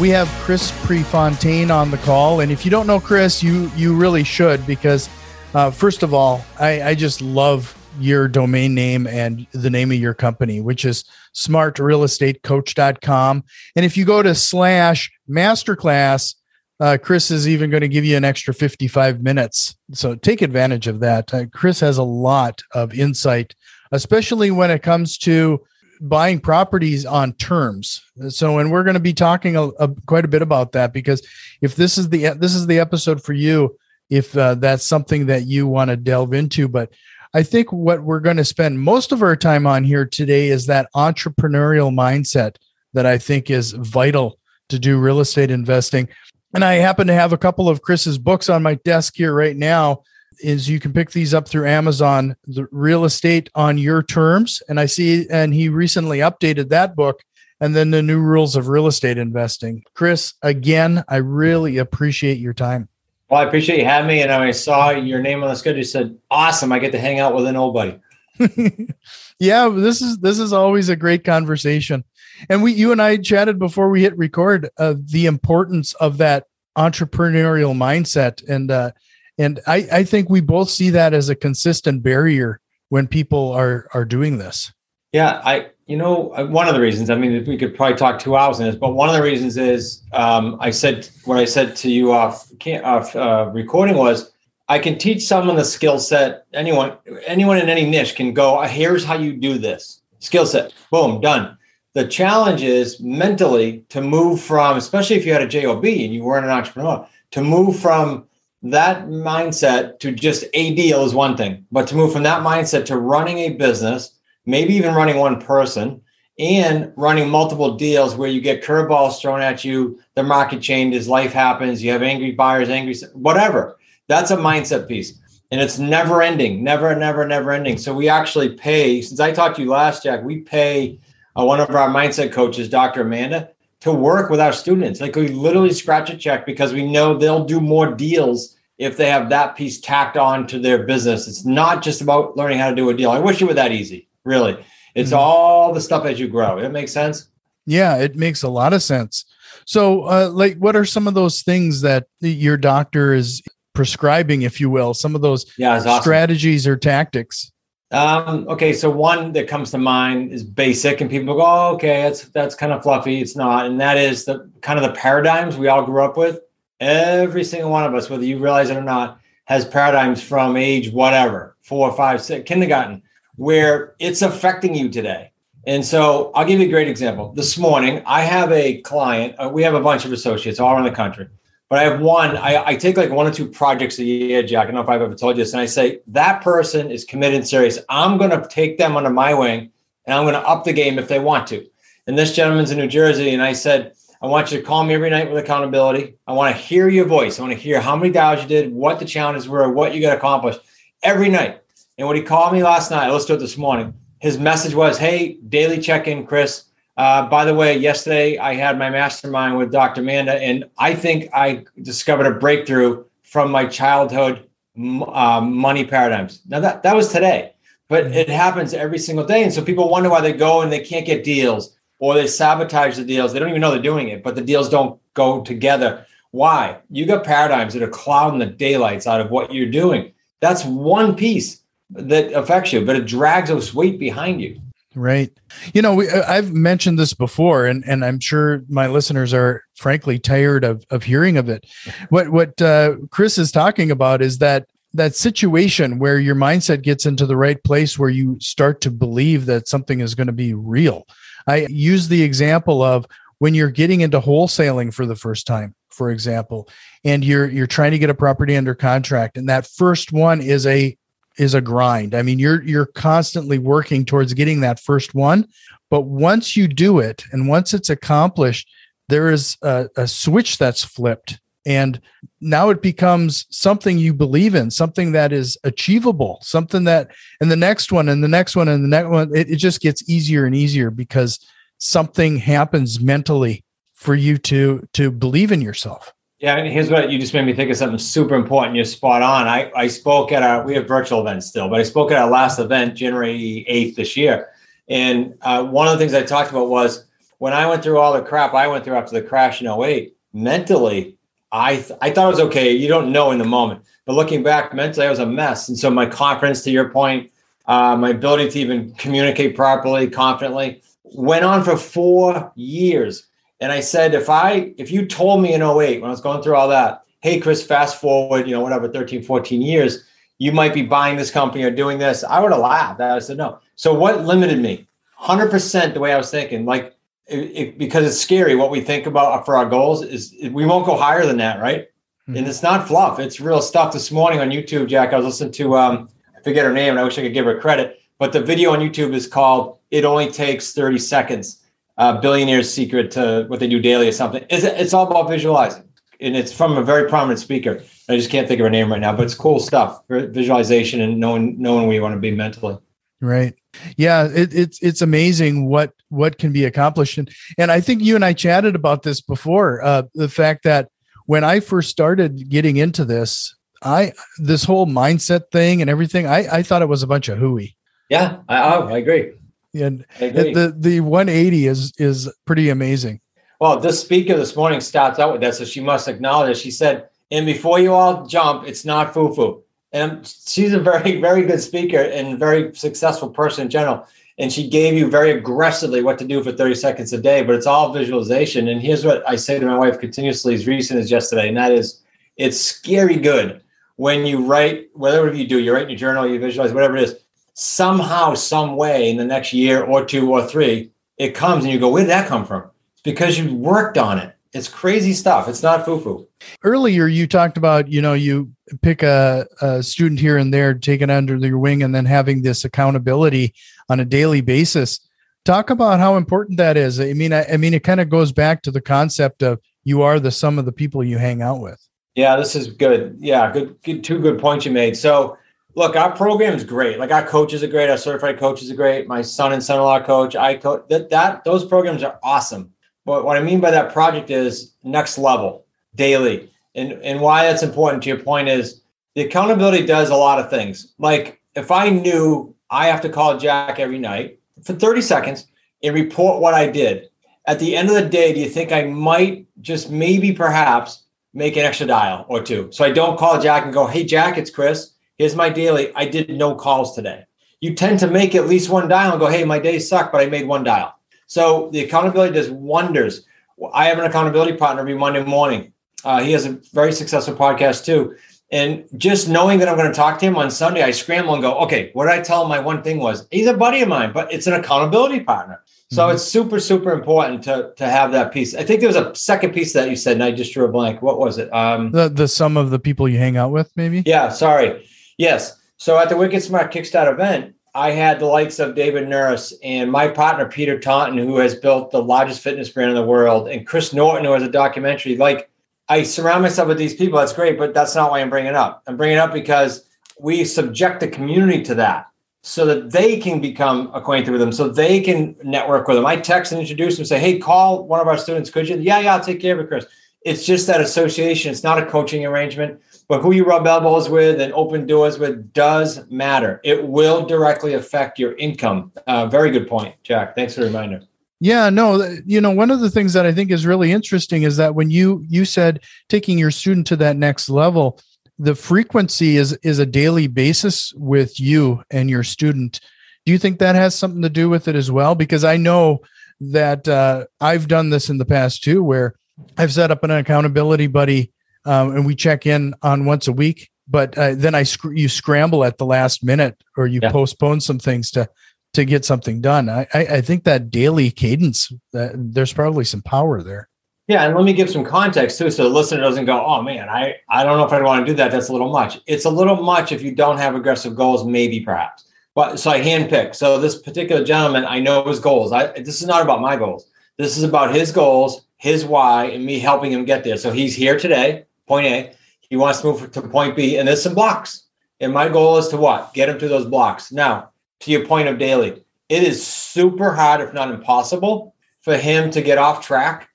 We have Chris Prefontaine on the call, and if you don't know Chris, you you really should because uh, first of all, I, I just love your domain name and the name of your company, which is smartrealestatecoach.com. And if you go to slash masterclass, uh, Chris is even going to give you an extra 55 minutes. So take advantage of that. Uh, Chris has a lot of insight, especially when it comes to buying properties on terms. So, and we're going to be talking a, a, quite a bit about that because if this is the this is the episode for you, if uh, that's something that you want to delve into, but I think what we're going to spend most of our time on here today is that entrepreneurial mindset that I think is vital to do real estate investing. And I happen to have a couple of Chris's books on my desk here right now is you can pick these up through Amazon, the real estate on your terms. And I see, and he recently updated that book and then the new rules of real estate investing. Chris, again, I really appreciate your time. Well, I appreciate you having me. And I saw your name on the schedule. You said, awesome. I get to hang out with an old buddy. yeah, this is, this is always a great conversation. And we, you and I chatted before we hit record, uh, the importance of that entrepreneurial mindset. And, uh, and I, I think we both see that as a consistent barrier when people are are doing this. Yeah, I you know uh, one of the reasons. I mean, we could probably talk two hours on this, but one of the reasons is um, I said what I said to you off off uh, recording was I can teach someone the skill set. Anyone anyone in any niche can go. Here's how you do this skill set. Boom, done. The challenge is mentally to move from, especially if you had a job and you weren't an entrepreneur, to move from that mindset to just a deal is one thing, but to move from that mindset to running a business, maybe even running one person and running multiple deals where you get curveballs thrown at you, the market changes, life happens, you have angry buyers, angry, whatever. That's a mindset piece. And it's never ending, never, never, never ending. So we actually pay, since I talked to you last, Jack, we pay uh, one of our mindset coaches, Dr. Amanda, to work with our students. Like we literally scratch a check because we know they'll do more deals if they have that piece tacked on to their business. It's not just about learning how to do a deal. I wish it were that easy, really. It's mm-hmm. all the stuff as you grow. It makes sense. Yeah, it makes a lot of sense. So, uh, like, what are some of those things that your doctor is prescribing, if you will? Some of those yeah, awesome. strategies or tactics. Um, okay, so one that comes to mind is basic, and people go, oh, "Okay, that's that's kind of fluffy." It's not, and that is the kind of the paradigms we all grew up with. Every single one of us, whether you realize it or not, has paradigms from age whatever, four, five, six, kindergarten, where it's affecting you today. And so I'll give you a great example. This morning, I have a client. Uh, we have a bunch of associates all around the country but I have one, I, I, take like one or two projects a year, Jack. I don't know if I've ever told you this. And I say, that person is committed and serious. I'm going to take them under my wing and I'm going to up the game if they want to. And this gentleman's in New Jersey. And I said, I want you to call me every night with accountability. I want to hear your voice. I want to hear how many dials you did, what the challenges were, what you got accomplished every night. And when he called me last night, let's do it this morning. His message was, Hey, daily check in, Chris. Uh, by the way, yesterday I had my mastermind with Dr. Amanda, and I think I discovered a breakthrough from my childhood uh, money paradigms. Now that that was today, but it happens every single day, and so people wonder why they go and they can't get deals, or they sabotage the deals. They don't even know they're doing it, but the deals don't go together. Why? You got paradigms that are clouding the daylights out of what you're doing. That's one piece that affects you, but it drags this weight behind you. Right. You know, we, uh, I've mentioned this before, and, and I'm sure my listeners are frankly tired of, of hearing of it. What what uh, Chris is talking about is that that situation where your mindset gets into the right place where you start to believe that something is going to be real. I use the example of when you're getting into wholesaling for the first time, for example, and you're you're trying to get a property under contract, and that first one is a is a grind. I mean, you're you're constantly working towards getting that first one, but once you do it and once it's accomplished, there is a, a switch that's flipped And now it becomes something you believe in, something that is achievable, something that, and the next one, and the next one, and the next one, it, it just gets easier and easier because something happens mentally for you to to believe in yourself. Yeah, and here's what you just made me think of something super important. You're spot on. I, I spoke at our we have virtual events still, but I spoke at our last event, January 8th this year. And uh, one of the things I talked about was when I went through all the crap I went through after the crash in 08, mentally, I th- I thought it was okay. You don't know in the moment, but looking back, mentally, I was a mess. And so my confidence, to your point, uh, my ability to even communicate properly, confidently, went on for four years and I said, if I, if you told me in 08, when I was going through all that, hey, Chris, fast forward, you know, whatever, 13, 14 years, you might be buying this company or doing this, I would have laughed. I said, no. So what limited me? 100% the way I was thinking, like, it, it, because it's scary what we think about for our goals is we won't go higher than that, right? Mm-hmm. And it's not fluff. It's real stuff. This morning on YouTube, Jack, I was listening to, um, I forget her name and I wish I could give her credit, but the video on YouTube is called It Only Takes 30 Seconds uh, billionaire's secret to what they do daily or something. It's, it's all about visualizing. And it's from a very prominent speaker. I just can't think of her name right now, but it's cool stuff. Visualization and knowing knowing where you want to be mentally. Right. Yeah. It, it's it's amazing what what can be accomplished. And and I think you and I chatted about this before. Uh, the fact that when I first started getting into this, I this whole mindset thing and everything, I I thought it was a bunch of hooey. Yeah, I I agree and the the 180 is is pretty amazing. Well, this speaker this morning starts out with that, so she must acknowledge it. She said, "And before you all jump, it's not foo foo." And she's a very very good speaker and very successful person in general. And she gave you very aggressively what to do for 30 seconds a day, but it's all visualization. And here's what I say to my wife continuously as recent as yesterday, and that is it's scary good when you write, whatever you do, you write in your journal, you visualize, whatever it is, somehow, some way in the next year or two or three, it comes and you go, where did that come from? It's because you worked on it. It's crazy stuff. It's not foo foo. Earlier, you talked about, you know, you pick a, a student here and there, take it under your wing, and then having this accountability on a daily basis. Talk about how important that is. I mean, I, I mean, it kind of goes back to the concept of you are the sum of the people you hang out with. Yeah, this is good. Yeah, good, good two good points you made. So look, our program is great. Like our coaches are great. Our certified coaches are great. My son and son-in-law coach, I coach that, that those programs are awesome. But what I mean by that project is next level daily. And, and why that's important to your point is the accountability does a lot of things. Like if I knew I have to call Jack every night for 30 seconds and report what I did, at the end of the day, do you think I might just maybe perhaps make an extra dial or two? So I don't call Jack and go, hey, Jack, it's Chris Here's my daily. I did no calls today. You tend to make at least one dial and go, hey, my day sucked, but I made one dial. So the accountability does wonders. I have an accountability partner every Monday morning. Uh, he has a very successful podcast too. And just knowing that I'm going to talk to him on Sunday, I scramble and go, okay, what did I tell him my one thing was? He's a buddy of mine, but it's an accountability partner. So mm-hmm. it's super, super important to to have that piece. I think there was a second piece that you said, and I just drew a blank. What was it? Um, the the sum of the people you hang out with, maybe. Yeah, sorry. Yes. So at the Wicked Smart Kickstart event, I had the likes of David Nurse and my partner Peter Taunton, who has built the largest fitness brand in the world, and Chris Norton, who has a documentary. Like I surround myself with these people. That's great, but that's not why I'm bringing it up. I'm bringing it up because we subject the community to that so that they can become acquainted with them, so they can network with them. I text and introduce them, say, "Hey, call one of our students, could you?" Yeah, yeah, I'll take care of it, Chris. It's just that association. It's not a coaching arrangement. But who you rub elbows with and open doors with does matter. It will directly affect your income. Uh, very good point, Jack. Thanks for the reminder. Yeah, no, you know, one of the things that I think is really interesting is that when you you said taking your student to that next level, the frequency is is a daily basis with you and your student. Do you think that has something to do with it as well? Because I know that uh, I've done this in the past too, where I've set up an accountability buddy um, and we check in on once a week. But uh, then I sc- you scramble at the last minute, or you yeah. postpone some things to to get something done. I, I, I think that daily cadence, uh, there's probably some power there. Yeah, and let me give some context too, so the listener doesn't go, "Oh man, I I don't know if I want to do that. That's a little much." It's a little much if you don't have aggressive goals, maybe perhaps. But so I handpick. So this particular gentleman, I know his goals. I this is not about my goals. This is about his goals, his why, and me helping him get there. So he's here today point A. He wants to move to point B, and there's some blocks. And my goal is to what? Get him to those blocks. Now, to your point of daily, it is super hard, if not impossible, for him to get off track.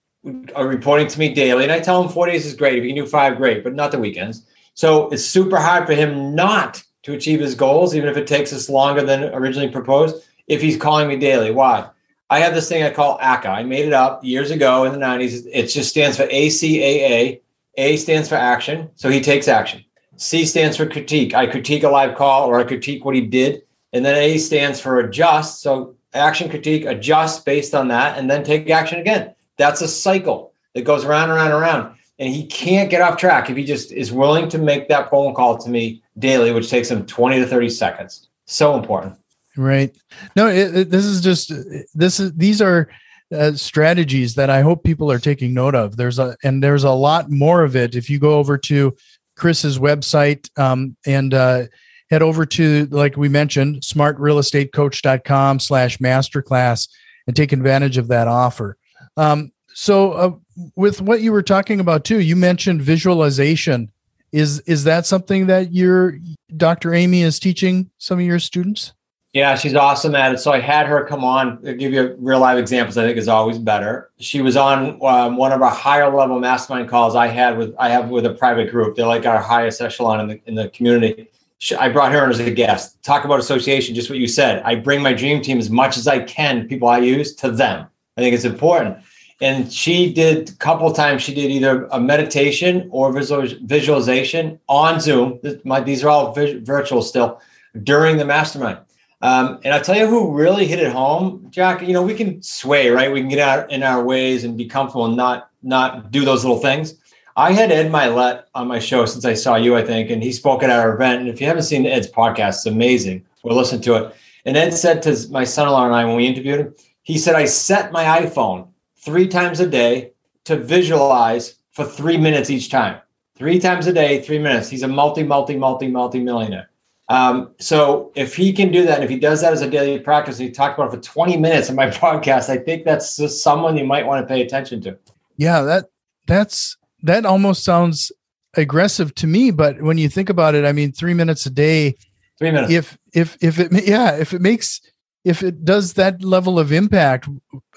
Reporting to me daily, and I tell him four days is great. If he can do five, great, but not the weekends. So it's super hard for him not to achieve his goals, even if it takes us longer than originally proposed. If he's calling me daily, why? I have this thing I call ACA. I made it up years ago in the 90s. It just stands for ACAA. A stands for action, so he takes action. C stands for critique. I critique a live call or I critique what he did. And then A stands for adjust. So action, critique, adjust based on that, and then take action again. That's a cycle that goes around, and around, and around. And he can't get off track if he just is willing to make that phone call to me daily, which takes him 20 to 30 seconds. So important. Right. No, it, it, this is just this is these are uh, strategies that I hope people are taking note of. There's a and there's a lot more of it. If you go over to Chris's website um, and uh, head over to like we mentioned, smartrealestatecoach.com slash masterclass and take advantage of that offer. Um, so uh, with what you were talking about too, you mentioned visualization. Is is that something that your Dr. Amy is teaching some of your students? Yeah, she's awesome at it. So I had her come on, I'll give you real live examples. I think is always better. She was on um, one of our higher level mastermind calls I had with I have with a private group. They're like our highest echelon in the in the community. She, I brought her in as a guest. Talk about association, just what you said. I bring my dream team as much as I can, people I use to them. I think it's important. And she did a couple times. She did either a meditation or visual, visualization on Zoom. My, these are all virtual still during the mastermind um, and I'll tell you who really hit it home, Jack. You know, we can sway, right? We can get out in our ways and be comfortable and not not do those little things. I had Ed Mylett on my show since I saw you, I think, and he spoke at our event. And if you haven't seen Ed's podcast, it's amazing. We'll listen to it. And Ed said to my son-in-law and I when we interviewed him, he said, "I set my iPhone three times a day to visualize for three minutes each time. Three times a day, three minutes. He's a multi, multi, multi, multi millionaire." Um, so if he can do that, and if he does that as a daily practice, and he talked about it for 20 minutes in my podcast, I think that's just someone you might want to pay attention to. Yeah, that that's that almost sounds aggressive to me, but when you think about it, I mean, three minutes a day. Three minutes. If if if it yeah, if it makes if it does that level of impact,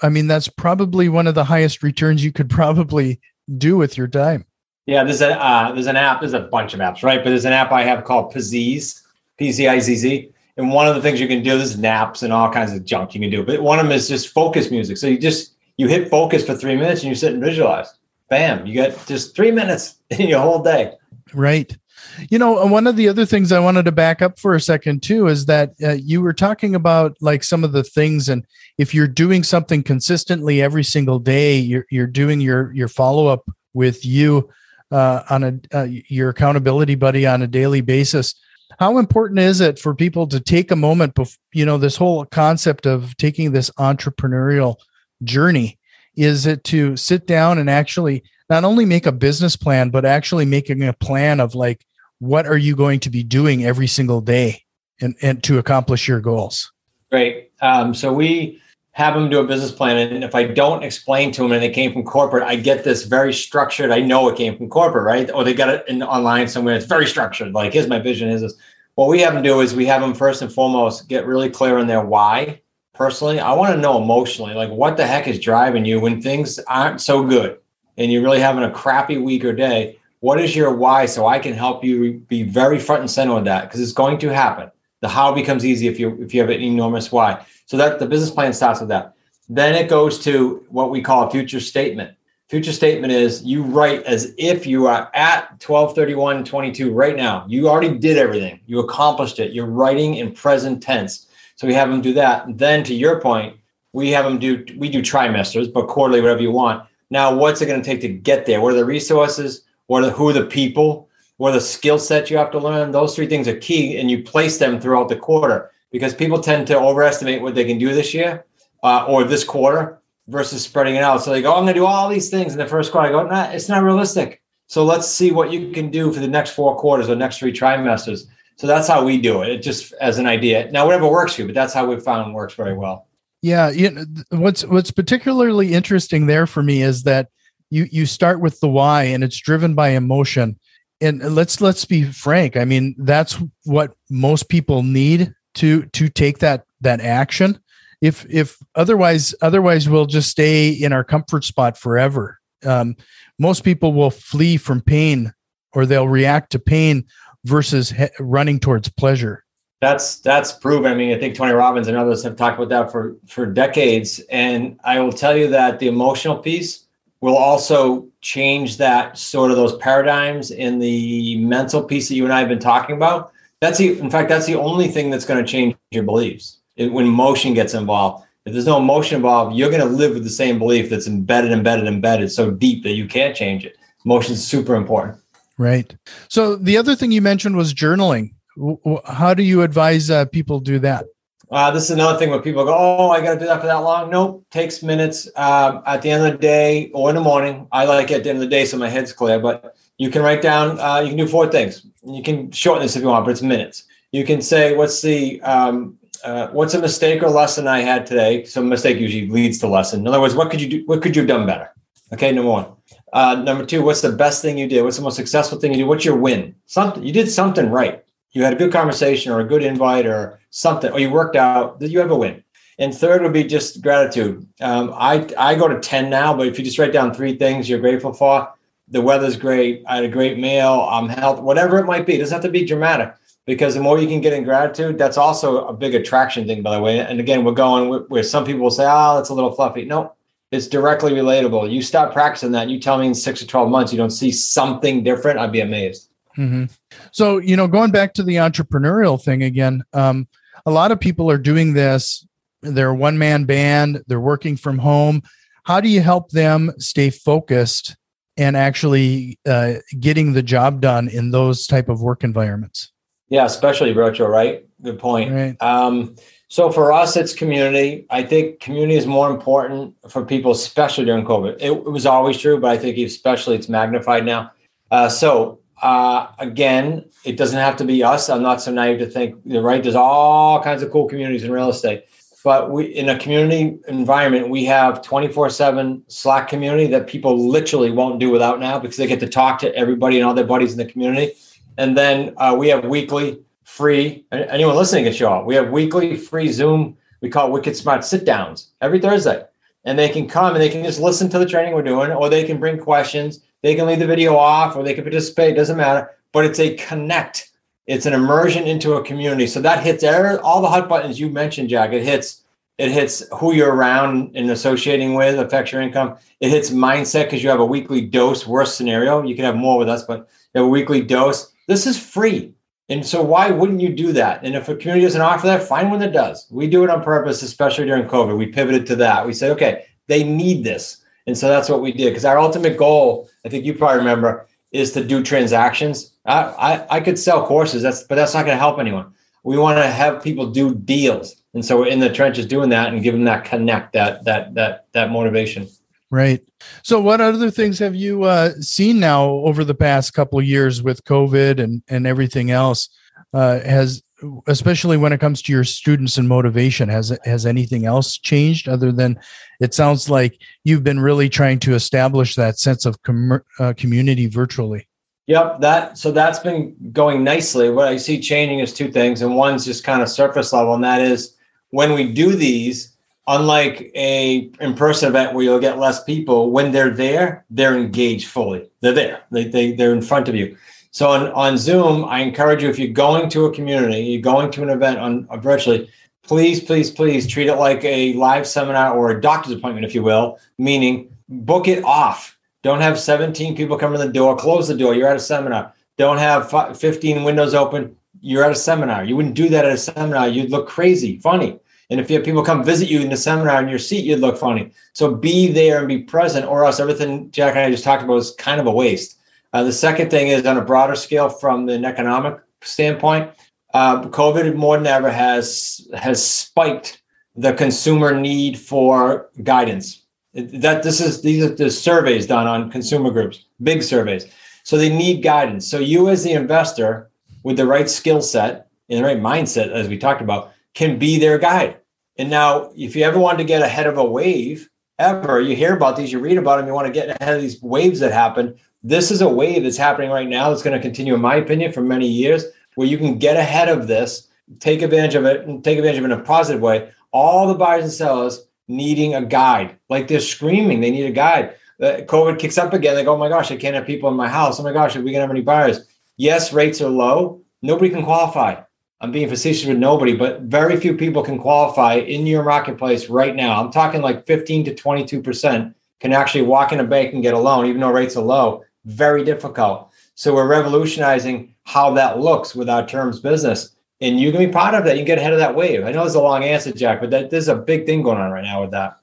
I mean, that's probably one of the highest returns you could probably do with your time. Yeah, there's a uh, there's an app. There's a bunch of apps, right? But there's an app I have called Pizizz PZIZZ. And one of the things you can do is naps and all kinds of junk you can do. But one of them is just focus music. So you just you hit focus for three minutes and you sit and visualize. Bam, you get just three minutes in your whole day. Right. You know, one of the other things I wanted to back up for a second too is that uh, you were talking about like some of the things, and if you're doing something consistently every single day, you're you're doing your your follow up with you uh, on a uh, your accountability buddy on a daily basis how important is it for people to take a moment before you know this whole concept of taking this entrepreneurial journey? Is it to sit down and actually not only make a business plan but actually making a plan of like what are you going to be doing every single day and, and to accomplish your goals? Great. Um, so we have them do a business plan and if i don't explain to them and it came from corporate i get this very structured i know it came from corporate right? Or they got it in online somewhere it's very structured like here's my vision is this. What we have them do is we have them first and foremost get really clear on their why personally. I want to know emotionally like what the heck is driving you when things aren't so good and you're really having a crappy week or day? What is your why? So i can help you be very front and center on that because it's going to happen. The how becomes easy if you if you have an enormous why so that the business plan starts with that. Then it goes to what we call a future statement. Future statement is you write as if you are at 1231 22 right now. You already did everything. You accomplished it. You're writing in present tense. So we have them do that. Then to your point we have them do we do trimesters but quarterly whatever you want. Now what's it going to take to get there? What are the resources? What are who are the people? What are the skill sets you have to learn? Those three things are key and you place them throughout the quarter because people tend to overestimate what they can do this year uh, or this quarter versus spreading it out. So they go, I'm going to do all these things in the first quarter. I go, nah, it's not realistic. So let's see what you can do for the next four quarters or next three trimesters. So that's how we do it. It just as an idea. Now, whatever works for you, but that's how we found works very well. Yeah, you know, what's what's particularly interesting there for me is that you you start with the why and it's driven by emotion and let's let's be frank i mean that's what most people need to to take that that action if if otherwise otherwise we'll just stay in our comfort spot forever um, most people will flee from pain or they'll react to pain versus he- running towards pleasure that's that's proven. I mean, I think Tony Robbins and others have talked about that for for decades. And I will tell you that the emotional piece will also change that sort of those paradigms in the mental piece that you and I have been talking about. That's the, in fact, that's the only thing that's going to change your beliefs it, when emotion gets involved. If there's no emotion involved, you're going to live with the same belief that's embedded, embedded, embedded so deep that you can't change it. Emotion is super important. Right. So the other thing you mentioned was journaling how do you advise uh, people do that? Uh, this is another thing where people go, "Oh, I got to do that for that long." Nope, takes minutes. Uh, at the end of the day or in the morning, I like it at the end of the day so my head's clear. But you can write down. Uh, you can do four things. You can shorten this if you want, but it's minutes. You can say, "What's the um, uh, what's a mistake or lesson I had today?" So mistake usually leads to lesson. In other words, what could you do? What could you have done better? Okay, number one. Uh, number two, what's the best thing you did? What's the most successful thing you did? What's your win? Something you did something right you had a good conversation or a good invite or something, or you worked out, Did you have a win. And third would be just gratitude. Um, I I go to ten now, but if you just write down three things you're grateful for, the weather's great. I had a great meal. I'm healthy. Whatever it might be, it doesn't have to be dramatic. Because the more you can get in gratitude, that's also a big attraction thing, by the way. And again, we're going with where some people will say, "Oh, that's a little fluffy." No, it's directly relatable. You stop practicing that, you tell me in six or twelve months you don't see something different, I'd be amazed. Mm-hmm. So, you know, going back to the entrepreneurial thing again, um, a lot of people are doing this. They're one man band, they're working from home. How do you help them stay focused and actually uh, getting the job done in those type of work environments? Yeah, especially virtual, right? Good point. Right. Um, so for us, it's community. I think community is more important for people, especially during COVID. It, it was always true, but I think especially it's magnified now. Uh, so uh, again, it doesn't have to be us. I'm not so naive to think right. There's all kinds of cool communities in real estate, but we in a community environment we have 24/7 Slack community that people literally won't do without now because they get to talk to everybody and all their buddies in the community. And then uh, we have weekly free. Anyone listening show up. We have weekly free Zoom. We call it Wicked Smart sit downs every Thursday, and they can come and they can just listen to the training we're doing, or they can bring questions they can leave the video off or they can participate, It doesn't matter. But it's a connect. It's an immersion into a community. So that hits all the hot buttons you mentioned, Jack. It hits it hits who you're around and associating with, affects your income. It hits mindset because you have a weekly dose. Worst scenario, you can have more with us, but you have a weekly dose. This is free. And so why wouldn't you do that? And if a community doesn't offer that, find one that does. We do it on purpose, especially during COVID. We pivoted to that. We said, okay, they need this. And so that's what we did because our ultimate goal, I think you probably remember, is to do transactions. I, I, I could sell courses, that's but that's not going to help anyone. We want to have people do deals. And so we're in the trenches doing that and give them that connect, that that that that motivation. Right. So, what other things have you uh, seen now over the past couple of years with COVID and and everything else? Uh, has especially when it comes to your students and motivation has has anything else changed other than it sounds like you've been really trying to establish that sense of com- uh, community virtually? Yep that so that's been going nicely. What i see changing is two things and one's just kind of surface level and that is when we do these unlike a in-person event where you'll get less people when they're there they're engaged fully. They're there. They, they, they're in front of you so on, on Zoom, I encourage you if you're going to a community, you're going to an event on uh, virtually, please, please, please treat it like a live seminar or a doctor's appointment, if you will, meaning book it off. Don't have 17 people come in the door, close the door, you're at a seminar. Don't have 15 windows open, you're at a seminar. You wouldn't do that at a seminar. You'd look crazy, funny. And if you have people come visit you in the seminar in your seat, you'd look funny. So be there and be present, or else everything Jack and I just talked about is kind of a waste. Uh, the second thing is on a broader scale from an economic standpoint, uh, COVID more than ever has has spiked the consumer need for guidance. That this is these are the surveys done on consumer groups, big surveys. So they need guidance. So you as the investor with the right skill set and the right mindset, as we talked about, can be their guide. And now, if you ever want to get ahead of a wave, ever. You hear about these, you read about them, you want to get ahead of these waves that happen. This is a wave that's happening right now that's going to continue, in my opinion, for many years, where you can get ahead of this, take advantage of it, and take advantage of it in a positive way. All the buyers and sellers needing a guide. Like they're screaming, they need a guide. Uh, COVID kicks up again. They go, oh my gosh, I can't have people in my house. Oh my gosh, are we going to have any buyers? Yes, rates are low. Nobody can qualify. I'm being facetious with nobody, but very few people can qualify in your marketplace right now. I'm talking like 15 to 22% can actually walk in a bank and get a loan, even though rates are low. Very difficult. So we're revolutionizing how that looks with our terms business. And you can be part of that. You get ahead of that wave. I know it's a long answer, Jack, but that, there's a big thing going on right now with that.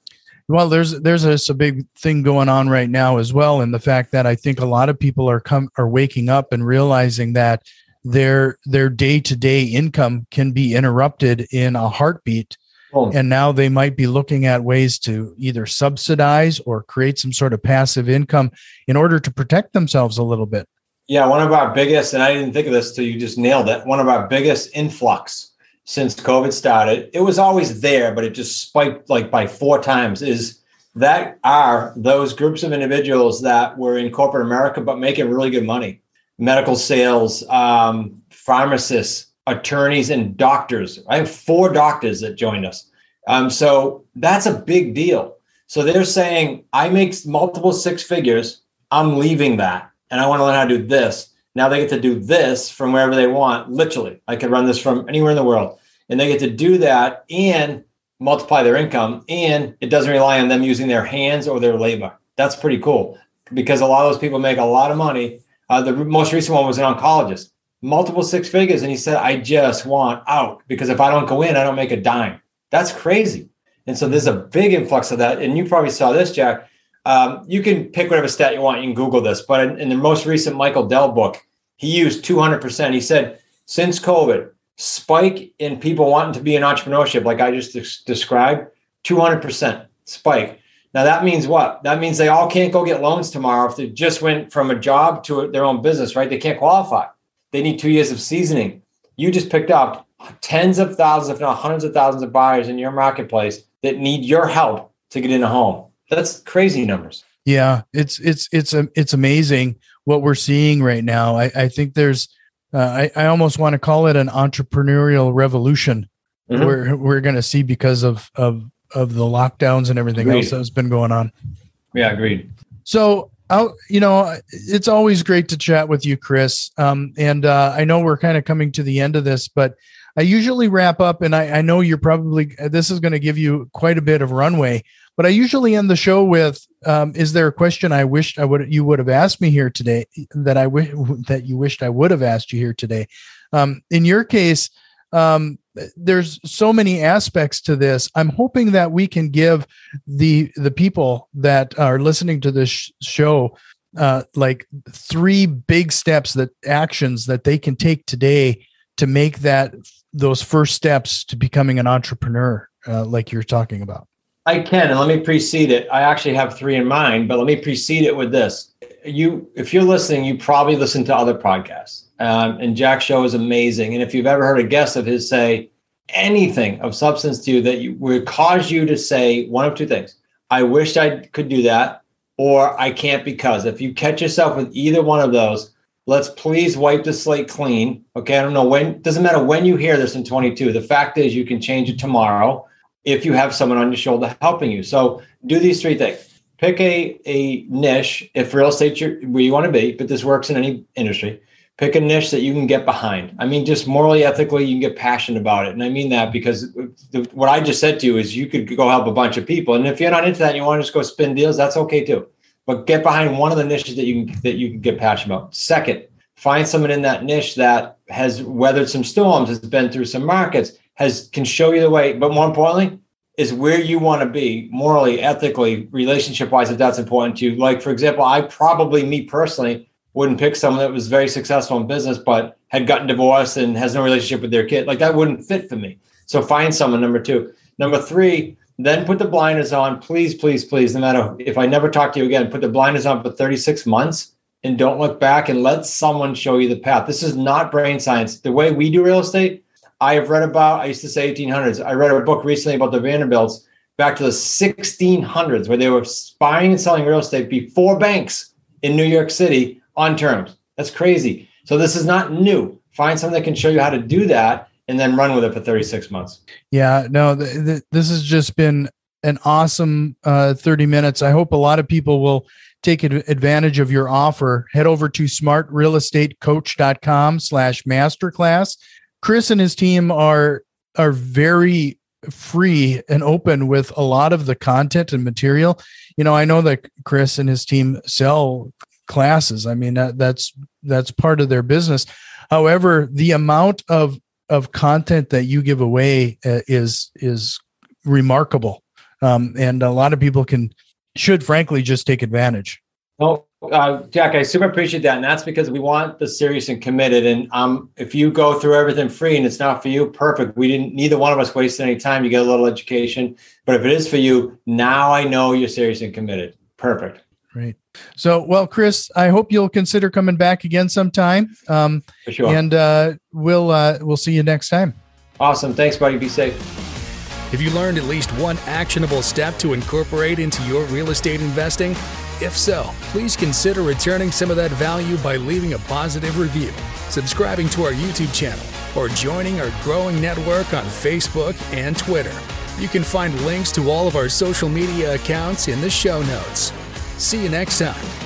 Well, there's there's a, a, big thing going on right now as well, and the fact that I think a lot of people are come are waking up and realizing that their their day to day income can be interrupted in a heartbeat, oh. and now they might be looking at ways to either subsidize or create some sort of passive income in order to protect themselves a little bit. Yeah, one of our biggest, and I didn't think of this till you just nailed it. One of our biggest influx since COVID started. It was always there, but it just spiked like by four times. Is that are those groups of individuals that were in corporate America but making really good money? Medical sales, um, pharmacists, attorneys, and doctors. I have four doctors that joined us. Um, so that's a big deal. So they're saying, I make multiple six figures. I'm leaving that and I want to learn how to do this. Now they get to do this from wherever they want. Literally, I could run this from anywhere in the world, and they get to do that and multiply their income. And it doesn't rely on them using their hands or their labor. That's pretty cool because a lot of those people make a lot of money. Uh, the most recent one was an oncologist, multiple six figures, and he said, "I just want out because if I don't go in, I don't make a dime." That's crazy. And so there's a big influx of that. And you probably saw this, Jack. Um, you can pick whatever stat you want. You can Google this, but in, in the most recent Michael Dell book, he used 200%. He said, since COVID, spike in people wanting to be in entrepreneurship, like I just des- described, 200% spike. Now that means what? That means they all can't go get loans tomorrow if they just went from a job to their own business, right? They can't qualify. They need two years of seasoning. You just picked up tens of thousands, if not hundreds of thousands of buyers in your marketplace that need your help to get in a home. That's crazy numbers. Yeah, it's it's it's a it's amazing what we're seeing right now. I, I think there's uh, I, I almost want to call it an entrepreneurial revolution mm-hmm. we're we're going to see because of of of the lockdowns and everything agreed. else that's been going on. Yeah, agreed. So I'll, you know, it's always great to chat with you, Chris. Um, and uh, I know we're kind of coming to the end of this, but I usually wrap up, and I, I know you're probably this is going to give you quite a bit of runway. But I usually end the show with, um, "Is there a question I wished I would you would have asked me here today that I wish that you wished I would have asked you here today?" Um, in your case, um, there's so many aspects to this. I'm hoping that we can give the the people that are listening to this show uh, like three big steps that actions that they can take today to make that those first steps to becoming an entrepreneur, uh, like you're talking about. I can, and let me precede it. I actually have three in mind, but let me precede it with this. You, if you're listening, you probably listen to other podcasts, um, and Jack's show is amazing. And if you've ever heard a guest of his say anything of substance to you that you, would cause you to say one of two things: "I wish I could do that," or "I can't because." If you catch yourself with either one of those, let's please wipe the slate clean. Okay, I don't know when. Doesn't matter when you hear this in 22. The fact is, you can change it tomorrow if you have someone on your shoulder helping you. So do these three things. Pick a, a niche if real estate you're where you want to be, but this works in any industry. Pick a niche that you can get behind. I mean, just morally, ethically, you can get passionate about it. And I mean that because the, what I just said to you is you could go help a bunch of people. And if you're not into that and you want to just go spin deals, that's okay too. But get behind one of the niches that you can that you can get passionate about. Second, find someone in that niche that has weathered some storms, has been through some markets, has can show you the way, but more importantly, is where you want to be morally, ethically, relationship wise, if that's important to you. Like, for example, I probably, me personally, wouldn't pick someone that was very successful in business, but had gotten divorced and has no relationship with their kid. Like, that wouldn't fit for me. So find someone, number two. Number three, then put the blinders on. Please, please, please, no matter if I never talk to you again, put the blinders on for 36 months and don't look back and let someone show you the path. This is not brain science. The way we do real estate, I have read about, I used to say 1800s. I read a book recently about the Vanderbilts. back to the 1600s where they were buying and selling real estate before banks in New York City on terms. That's crazy. So this is not new. Find someone that can show you how to do that and then run with it for 36 months. Yeah, no, th- th- this has just been an awesome uh, 30 minutes. I hope a lot of people will take advantage of your offer. Head over to smartrealestatecoach.com slash masterclass. Chris and his team are are very free and open with a lot of the content and material. You know, I know that Chris and his team sell classes. I mean, that, that's that's part of their business. However, the amount of of content that you give away uh, is is remarkable, um, and a lot of people can should frankly just take advantage. Well, uh, Jack, I super appreciate that, and that's because we want the serious and committed. And um, if you go through everything free and it's not for you, perfect. We didn't. Neither one of us wasted any time. You get a little education, but if it is for you, now I know you're serious and committed. Perfect. Great. So, well, Chris, I hope you'll consider coming back again sometime. Um, for sure. And uh, we'll uh, we'll see you next time. Awesome. Thanks, buddy. Be safe. Have you learned at least one actionable step to incorporate into your real estate investing? If so, please consider returning some of that value by leaving a positive review, subscribing to our YouTube channel, or joining our growing network on Facebook and Twitter. You can find links to all of our social media accounts in the show notes. See you next time.